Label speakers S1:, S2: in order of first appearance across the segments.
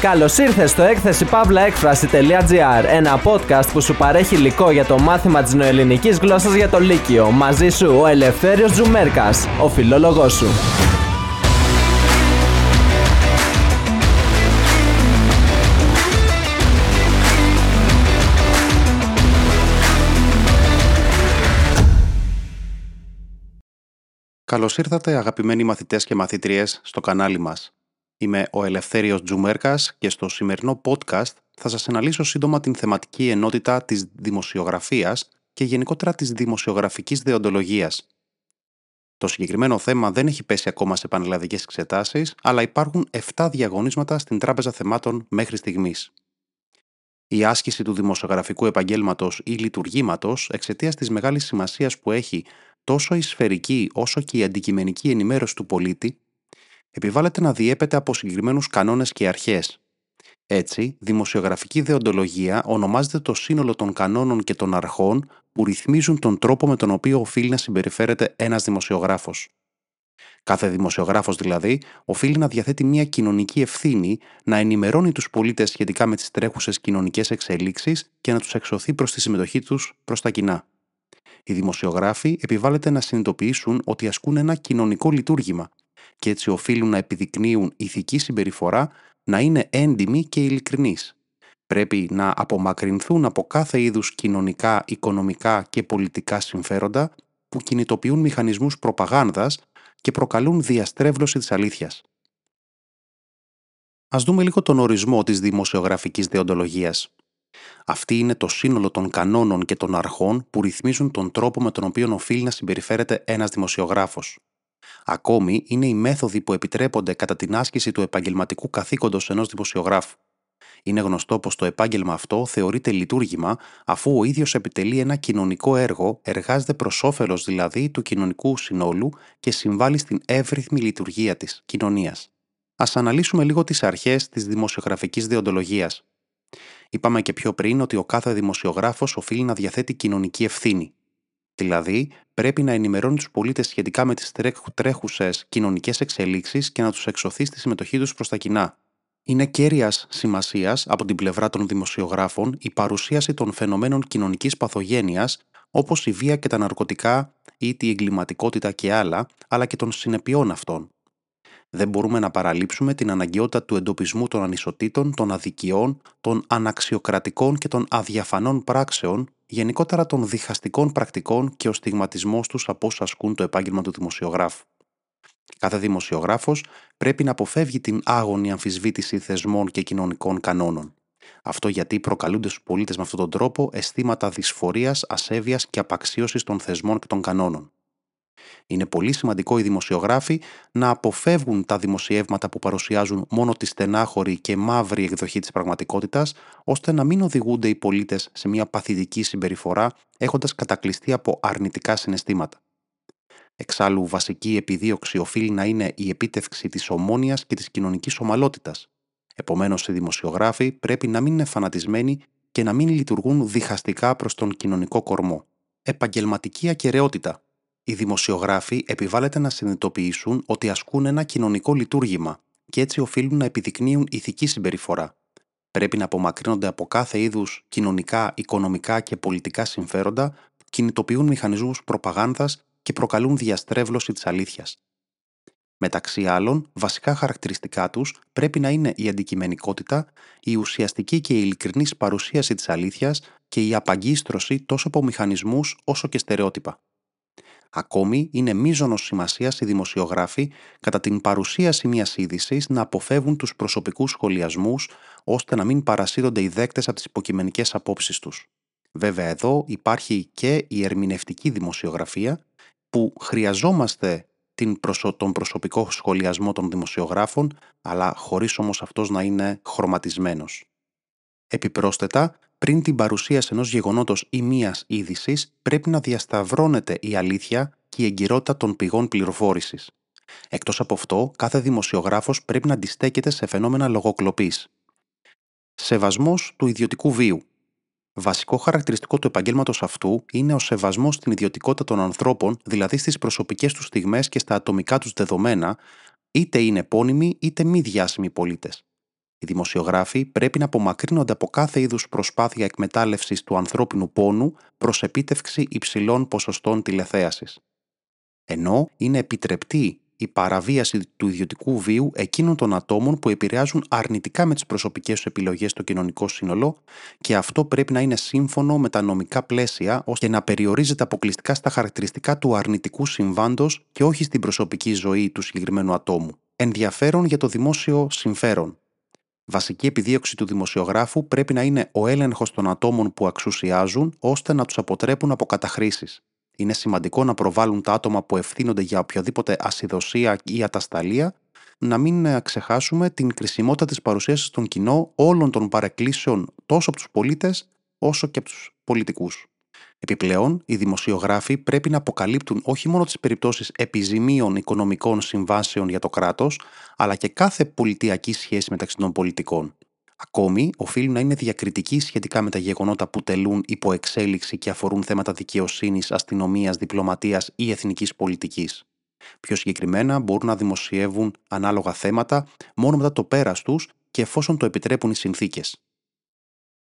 S1: Καλώς ήρθες στο έκθεση παύλαέκφραση.gr, ένα podcast που σου παρέχει υλικό για το μάθημα της νοελληνικής γλώσσας για το Λύκειο. Μαζί σου ο Ελευθέριος Τζουμέρκας, ο φιλόλογός σου.
S2: Καλώς ήρθατε αγαπημένοι μαθητές και μαθήτριες στο κανάλι μας. Είμαι ο Ελευθέριος Τζουμέρκας και στο σημερινό podcast θα σας αναλύσω σύντομα την θεματική ενότητα της δημοσιογραφίας και γενικότερα της δημοσιογραφικής δεοντολογίας. Το συγκεκριμένο θέμα δεν έχει πέσει ακόμα σε πανελλαδικές εξετάσεις, αλλά υπάρχουν 7 διαγωνίσματα στην Τράπεζα Θεμάτων μέχρι στιγμής. Η άσκηση του δημοσιογραφικού επαγγέλματος ή λειτουργήματος εξαιτίας της μεγάλης σημασίας που έχει τόσο η σφαιρική όσο και η αντικειμενική ενημέρωση του πολίτη, επιβάλλεται να διέπεται από συγκεκριμένους κανόνες και αρχές. Έτσι, δημοσιογραφική δεοντολογία ονομάζεται το σύνολο των κανόνων και των αρχών που ρυθμίζουν τον τρόπο με τον οποίο οφείλει να συμπεριφέρεται ένας δημοσιογράφος. Κάθε δημοσιογράφος δηλαδή οφείλει να διαθέτει μια κοινωνική ευθύνη να ενημερώνει τους πολίτες σχετικά με τις τρέχουσες κοινωνικές εξελίξεις και να τους εξωθεί προς τη συμμετοχή τους προς τα κοινά. Οι δημοσιογράφοι επιβάλλεται να συνειδητοποιήσουν ότι ασκούν ένα κοινωνικό λειτουργήμα και έτσι οφείλουν να επιδεικνύουν ηθική συμπεριφορά, να είναι έντιμοι και ειλικρινείς. Πρέπει να απομακρυνθούν από κάθε είδους κοινωνικά, οικονομικά και πολιτικά συμφέροντα που κινητοποιούν μηχανισμούς προπαγάνδας και προκαλούν διαστρέβλωση της αλήθειας. Ας δούμε λίγο τον ορισμό της δημοσιογραφικής δεοντολογίας. Αυτή είναι το σύνολο των κανόνων και των αρχών που ρυθμίζουν τον τρόπο με τον οποίο οφείλει να συμπεριφέρεται ένας δημοσιογράφος. Ακόμη, είναι οι μέθοδοι που επιτρέπονται κατά την άσκηση του επαγγελματικού καθήκοντος ενός δημοσιογράφου. Είναι γνωστό πως το επάγγελμα αυτό θεωρείται λειτουργήμα αφού ο ίδιος επιτελεί ένα κοινωνικό έργο, εργάζεται προς όφελος δηλαδή του κοινωνικού συνόλου και συμβάλλει στην εύρυθμη λειτουργία της κοινωνίας. Α αναλύσουμε λίγο τις αρχές της δημοσιογραφικής διοντολογίας. Είπαμε και πιο πριν ότι ο κάθε δημοσιογράφος οφείλει να διαθέτει κοινωνική ευθύνη. Δηλαδή, πρέπει να ενημερώνει τους πολίτες σχετικά με τις τρέχουσες κοινωνικές εξελίξεις και να τους εξωθεί στη συμμετοχή τους προς τα κοινά. Είναι κέρια σημασίας από την πλευρά των δημοσιογράφων η παρουσίαση των φαινομένων κοινωνικής παθογένειας όπως η βία και τα ναρκωτικά ή τη εγκληματικότητα και άλλα, αλλά και των συνεπειών αυτών δεν μπορούμε να παραλείψουμε την αναγκαιότητα του εντοπισμού των ανισοτήτων, των αδικιών, των αναξιοκρατικών και των αδιαφανών πράξεων, γενικότερα των διχαστικών πρακτικών και ο στιγματισμός τους από όσου ασκούν το επάγγελμα του δημοσιογράφου. Κάθε δημοσιογράφος πρέπει να αποφεύγει την άγωνη αμφισβήτηση θεσμών και κοινωνικών κανόνων. Αυτό γιατί προκαλούνται στους πολίτες με αυτόν τον τρόπο αισθήματα δυσφορίας, ασέβειας και απαξίωσης των θεσμών και των κανόνων. Είναι πολύ σημαντικό οι δημοσιογράφοι να αποφεύγουν τα δημοσιεύματα που παρουσιάζουν μόνο τη στενάχωρη και μαύρη εκδοχή της πραγματικότητας, ώστε να μην οδηγούνται οι πολίτες σε μια παθητική συμπεριφορά έχοντας κατακλειστεί από αρνητικά συναισθήματα. Εξάλλου, βασική επιδίωξη οφείλει να είναι η επίτευξη της ομόνοια και της κοινωνικής ομαλότητας. Επομένως, οι δημοσιογράφοι πρέπει να μην είναι φανατισμένοι και να μην λειτουργούν διχαστικά προς τον κοινωνικό κορμό. Επαγγελματική ακαιρεότητα οι δημοσιογράφοι επιβάλλεται να συνειδητοποιήσουν ότι ασκούν ένα κοινωνικό λειτουργήμα και έτσι οφείλουν να επιδεικνύουν ηθική συμπεριφορά. Πρέπει να απομακρύνονται από κάθε είδους κοινωνικά, οικονομικά και πολιτικά συμφέροντα που κινητοποιούν μηχανισμούς προπαγάνδας και προκαλούν διαστρέβλωση της αλήθειας. Μεταξύ άλλων, βασικά χαρακτηριστικά τους πρέπει να είναι η αντικειμενικότητα, η ουσιαστική και η ειλικρινής παρουσίαση της αλήθειας και η απαγκίστρωση τόσο από μηχανισμούς όσο και στερεότυπα. Ακόμη, είναι μείζονο σημασίας οι δημοσιογράφοι κατά την παρουσίαση μιας είδησης να αποφεύγουν τους προσωπικούς σχολιασμούς ώστε να μην παρασύρονται οι δέκτες από τις υποκειμενικές απόψεις τους. Βέβαια, εδώ υπάρχει και η ερμηνευτική δημοσιογραφία που χρειαζόμαστε την τον προσωπικό σχολιασμό των δημοσιογράφων, αλλά χωρίς όμως αυτός να είναι χρωματισμένος. Επιπρόσθετα, πριν την παρουσίαση ενός γεγονότος ή μίας είδησης, πρέπει να διασταυρώνεται η αλήθεια και η εγκυρότητα των πηγών πληροφόρησης. Εκτός από αυτό, κάθε δημοσιογράφος πρέπει να αντιστέκεται σε φαινόμενα λογοκλοπής. Σεβασμός του ιδιωτικού βίου. Βασικό χαρακτηριστικό του επαγγέλματος αυτού είναι ο σεβασμός στην ιδιωτικότητα των ανθρώπων, δηλαδή στις προσωπικές τους στιγμές και στα ατομικά τους δεδομένα, είτε είναι επώνυμοι είτε μη διάσημοι πολίτες. Οι δημοσιογράφοι πρέπει να απομακρύνονται από κάθε είδους προσπάθεια εκμετάλλευσης του ανθρώπινου πόνου προς επίτευξη υψηλών ποσοστών τηλεθέασης. Ενώ είναι επιτρεπτή η παραβίαση του ιδιωτικού βίου εκείνων των ατόμων που επηρεάζουν αρνητικά με τις προσωπικές τους επιλογές στο κοινωνικό σύνολο και αυτό πρέπει να είναι σύμφωνο με τα νομικά πλαίσια ώστε να περιορίζεται αποκλειστικά στα χαρακτηριστικά του αρνητικού συμβάντος και όχι στην προσωπική ζωή του συγκεκριμένου ατόμου. Ενδιαφέρον για το δημόσιο συμφέρον. Βασική επιδίωξη του δημοσιογράφου πρέπει να είναι ο έλεγχος των ατόμων που αξουσιάζουν ώστε να τους αποτρέπουν από καταχρήσεις. Είναι σημαντικό να προβάλλουν τα άτομα που ευθύνονται για οποιαδήποτε ασυδοσία ή ατασταλία, να μην ε, ξεχάσουμε την κρισιμότητα της παρουσίασης στον κοινό όλων των παρεκκλήσεων τόσο από τους πολίτες όσο και από τους πολιτικούς. Επιπλέον, οι δημοσιογράφοι πρέπει να αποκαλύπτουν όχι μόνο τις περιπτώσεις επιζημίων οικονομικών συμβάσεων για το κράτος, αλλά και κάθε πολιτιακή σχέση μεταξύ των πολιτικών. Ακόμη, οφείλουν να είναι διακριτικοί σχετικά με τα γεγονότα που τελούν υπό εξέλιξη και αφορούν θέματα δικαιοσύνης, αστυνομίας, διπλωματίας ή εθνικής πολιτικής. Πιο συγκεκριμένα, μπορούν να δημοσιεύουν ανάλογα θέματα μόνο μετά το πέρας τους και εφόσον το επιτρέπουν οι συνθήκες.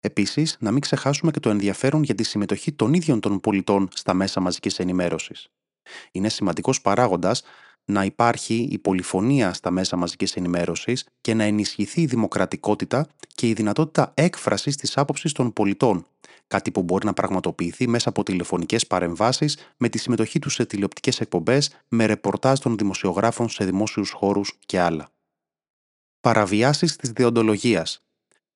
S2: Επίσης, να μην ξεχάσουμε και το ενδιαφέρον για τη συμμετοχή των ίδιων των πολιτών στα μέσα μαζικής ενημέρωσης. Είναι σημαντικός παράγοντας να υπάρχει η πολυφωνία στα μέσα μαζικής ενημέρωσης και να ενισχυθεί η δημοκρατικότητα και η δυνατότητα έκφρασης της άποψης των πολιτών, κάτι που μπορεί να πραγματοποιηθεί μέσα από τηλεφωνικές παρεμβάσεις με τη συμμετοχή τους σε τηλεοπτικές εκπομπές, με ρεπορτάζ των δημοσιογράφων σε δημόσιους χώρους και άλλα. Παραβιάσεις της διοντολογίας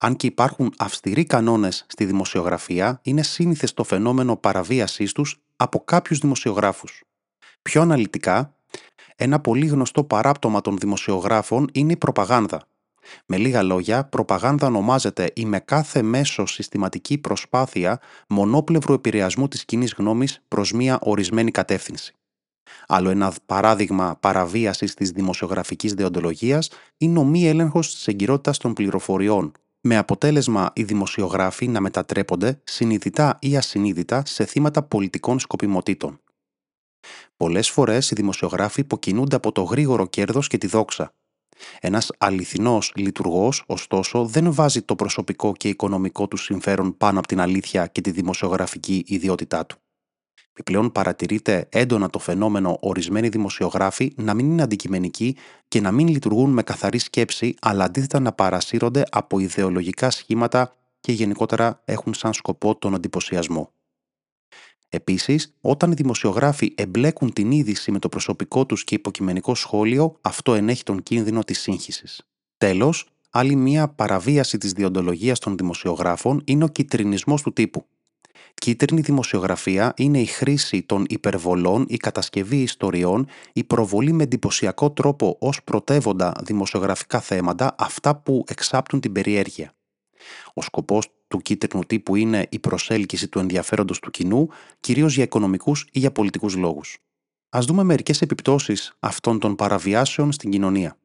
S2: αν και υπάρχουν αυστηροί κανόνες στη δημοσιογραφία, είναι σύνηθες το φαινόμενο παραβίασής τους από κάποιους δημοσιογράφους. Πιο αναλυτικά, ένα πολύ γνωστό παράπτωμα των δημοσιογράφων είναι η προπαγάνδα. Με λίγα λόγια, προπαγάνδα ονομάζεται η με κάθε μέσο συστηματική προσπάθεια μονόπλευρου επηρεασμού της κοινή γνώμης προς μία ορισμένη κατεύθυνση. Άλλο ένα παράδειγμα παραβίασης της δημοσιογραφικής δεοντολογίας είναι ο μη έλεγχος της εγκυρότητας των πληροφοριών, με αποτέλεσμα οι δημοσιογράφοι να μετατρέπονται συνειδητά ή ασυνείδητα σε θύματα πολιτικών σκοπιμοτήτων. Πολλές φορές οι δημοσιογράφοι υποκινούνται από το γρήγορο κέρδος και τη δόξα. Ένας αληθινός λειτουργός, ωστόσο, δεν βάζει το προσωπικό και οικονομικό του συμφέρον πάνω από την αλήθεια και τη δημοσιογραφική ιδιότητά του. Επιπλέον, παρατηρείται έντονα το φαινόμενο ορισμένοι δημοσιογράφοι να μην είναι αντικειμενικοί και να μην λειτουργούν με καθαρή σκέψη, αλλά αντίθετα να παρασύρονται από ιδεολογικά σχήματα και γενικότερα έχουν σαν σκοπό τον εντυπωσιασμό. Επίσης, όταν οι δημοσιογράφοι εμπλέκουν την είδηση με το προσωπικό τους και υποκειμενικό σχόλιο, αυτό ενέχει τον κίνδυνο της σύγχυσης. Τέλος, άλλη μία παραβίαση της διοντολογίας των δημοσιογράφων είναι ο κυτρινισμός του τύπου. Κίτρινη δημοσιογραφία είναι η χρήση των υπερβολών, η κατασκευή ιστοριών, η προβολή με εντυπωσιακό τρόπο ως πρωτεύοντα δημοσιογραφικά θέματα, αυτά που εξάπτουν την περιέργεια. Ο σκοπός του κίτρινου τύπου είναι η προσέλκυση του ενδιαφέροντος του κοινού, κυρίως για οικονομικούς ή για πολιτικούς λόγους. Ας δούμε μερικές επιπτώσεις αυτών των παραβιάσεων στην κοινωνία.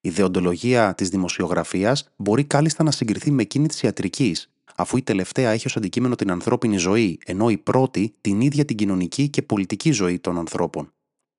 S2: Η δεοντολογία της δημοσιογραφίας μπορεί κάλλιστα να συγκριθεί με εκείνη της ιατρικής, αφού η τελευταία έχει ως αντικείμενο την ανθρώπινη ζωή, ενώ η πρώτη την ίδια την κοινωνική και πολιτική ζωή των ανθρώπων,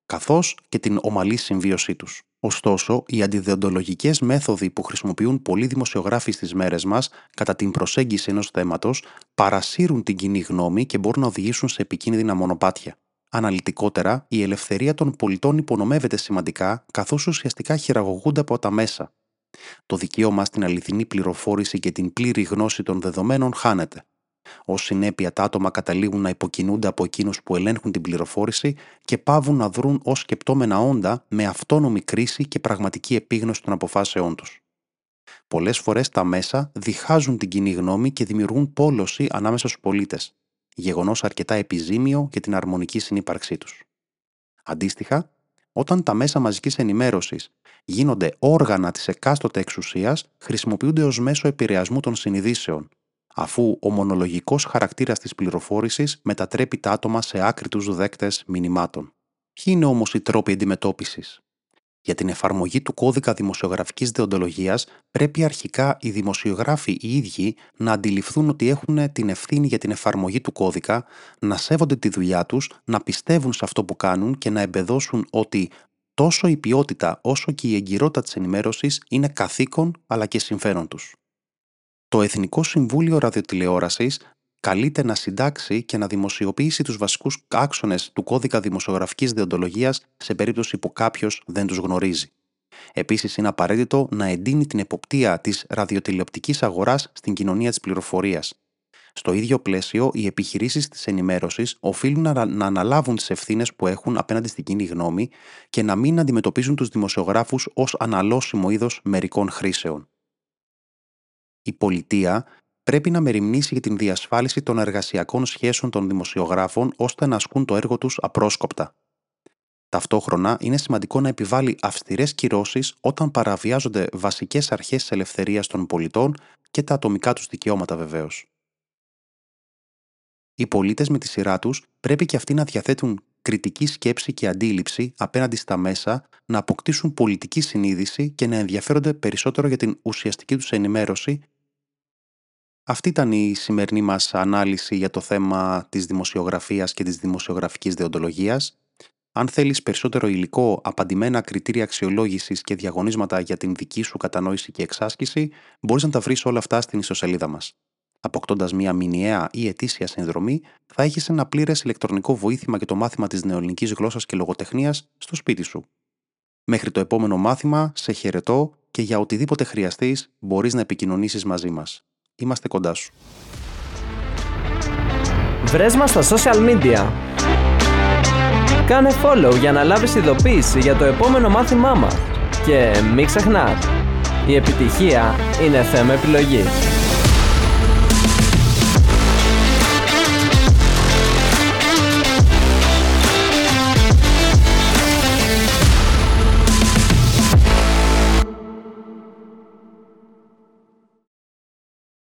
S2: καθώς και την ομαλή συμβίωσή τους. Ωστόσο, οι αντιδεοντολογικέ μέθοδοι που χρησιμοποιούν πολλοί δημοσιογράφοι στις μέρες μας κατά την προσέγγιση ενός θέματος παρασύρουν την κοινή γνώμη και μπορούν να οδηγήσουν σε επικίνδυνα μονοπάτια. Αναλυτικότερα, η ελευθερία των πολιτών υπονομεύεται σημαντικά, καθώς ουσιαστικά χειραγωγούνται από τα μέσα. Το δικαίωμα στην αληθινή πληροφόρηση και την πλήρη γνώση των δεδομένων χάνεται. Ω συνέπεια, τα άτομα καταλήγουν να υποκινούνται από εκείνους που ελέγχουν την πληροφόρηση και πάβουν να δρουν ως σκεπτόμενα όντα με αυτόνομη κρίση και πραγματική επίγνωση των αποφάσεών τους. Πολλές φορές τα μέσα διχάζουν την κοινή γνώμη και δημιουργούν πόλωση ανάμεσα στους πολίτες, γεγονός αρκετά επιζήμιο για την αρμονική συνύπαρξή τους. Αντίστοιχα, όταν τα μέσα μαζικής ενημέρωσης γίνονται όργανα της εκάστοτε εξουσίας, χρησιμοποιούνται ως μέσο επηρεασμού των συνειδήσεων, αφού ο μονολογικός χαρακτήρας της πληροφόρησης μετατρέπει τα άτομα σε άκρητους δέκτες μηνυμάτων. Ποιοι είναι όμως οι τρόποι αντιμετώπισης; Για την εφαρμογή του κώδικα δημοσιογραφικής δεοντολογίας πρέπει αρχικά οι δημοσιογράφοι οι ίδιοι να αντιληφθούν ότι έχουν την ευθύνη για την εφαρμογή του κώδικα, να σέβονται τη δουλειά τους, να πιστεύουν σε αυτό που κάνουν και να εμπεδώσουν ότι τόσο η ποιότητα όσο και η εγκυρότητα της ενημέρωσης είναι καθήκον αλλά και συμφέρον τους. Το Εθνικό Συμβούλιο Ραδιοτηλεόρασης καλείται να συντάξει και να δημοσιοποιήσει τους βασικούς άξονες του κώδικα δημοσιογραφικής διοντολογίας σε περίπτωση που κάποιος δεν τους γνωρίζει. Επίσης, είναι απαραίτητο να εντείνει την εποπτεία της ραδιοτηλεοπτικής αγοράς στην κοινωνία της πληροφορίας. Στο ίδιο πλαίσιο, οι επιχειρήσεις της ενημέρωσης οφείλουν να, να αναλάβουν τις ευθύνες που έχουν απέναντι στην κοινή γνώμη και να μην αντιμετωπίζουν τους δημοσιογράφους ως αναλώσιμο είδος μερικών χρήσεων. Η πολιτεία πρέπει να μεριμνήσει για την διασφάλιση των εργασιακών σχέσεων των δημοσιογράφων ώστε να ασκούν το έργο τους απρόσκοπτα. Ταυτόχρονα, είναι σημαντικό να επιβάλλει αυστηρές κυρώσεις όταν παραβιάζονται βασικές αρχές της ελευθερίας των πολιτών και τα ατομικά τους δικαιώματα βεβαίως. Οι πολίτες με τη σειρά τους πρέπει και αυτοί να διαθέτουν κριτική σκέψη και αντίληψη απέναντι στα μέσα, να αποκτήσουν πολιτική συνείδηση και να ενδιαφέρονται περισσότερο για την ουσιαστική τους ενημέρωση. Αυτή ήταν η σημερινή μας ανάλυση για το θέμα της δημοσιογραφίας και της δημοσιογραφικής δεοντολογίας. Αν θέλεις περισσότερο υλικό, απαντημένα κριτήρια αξιολόγησης και διαγωνίσματα για την δική σου κατανόηση και εξάσκηση, μπορείς να τα βρεις όλα αυτά στην ιστοσελίδα μας. Αποκτώντας μια μηνιαία ή ετήσια συνδρομή, θα έχεις ένα πλήρες ηλεκτρονικό βοήθημα για το μάθημα της νεοελληνικής γλώσσας και λογοτεχνίας στο σπίτι σου. Μέχρι το επόμενο μάθημα, σε χαιρετώ και για οτιδήποτε χρειαστείς μπορείς να επικοινωνήσεις μαζί μας. Είμαστε κοντά σου.
S1: Βρες μας στα social media. Κάνε follow για να λάβεις ειδοποίηση για το επόμενο μάθημά μας. Και μην ξεχνάς, η επιτυχία είναι θέμα επιλογής.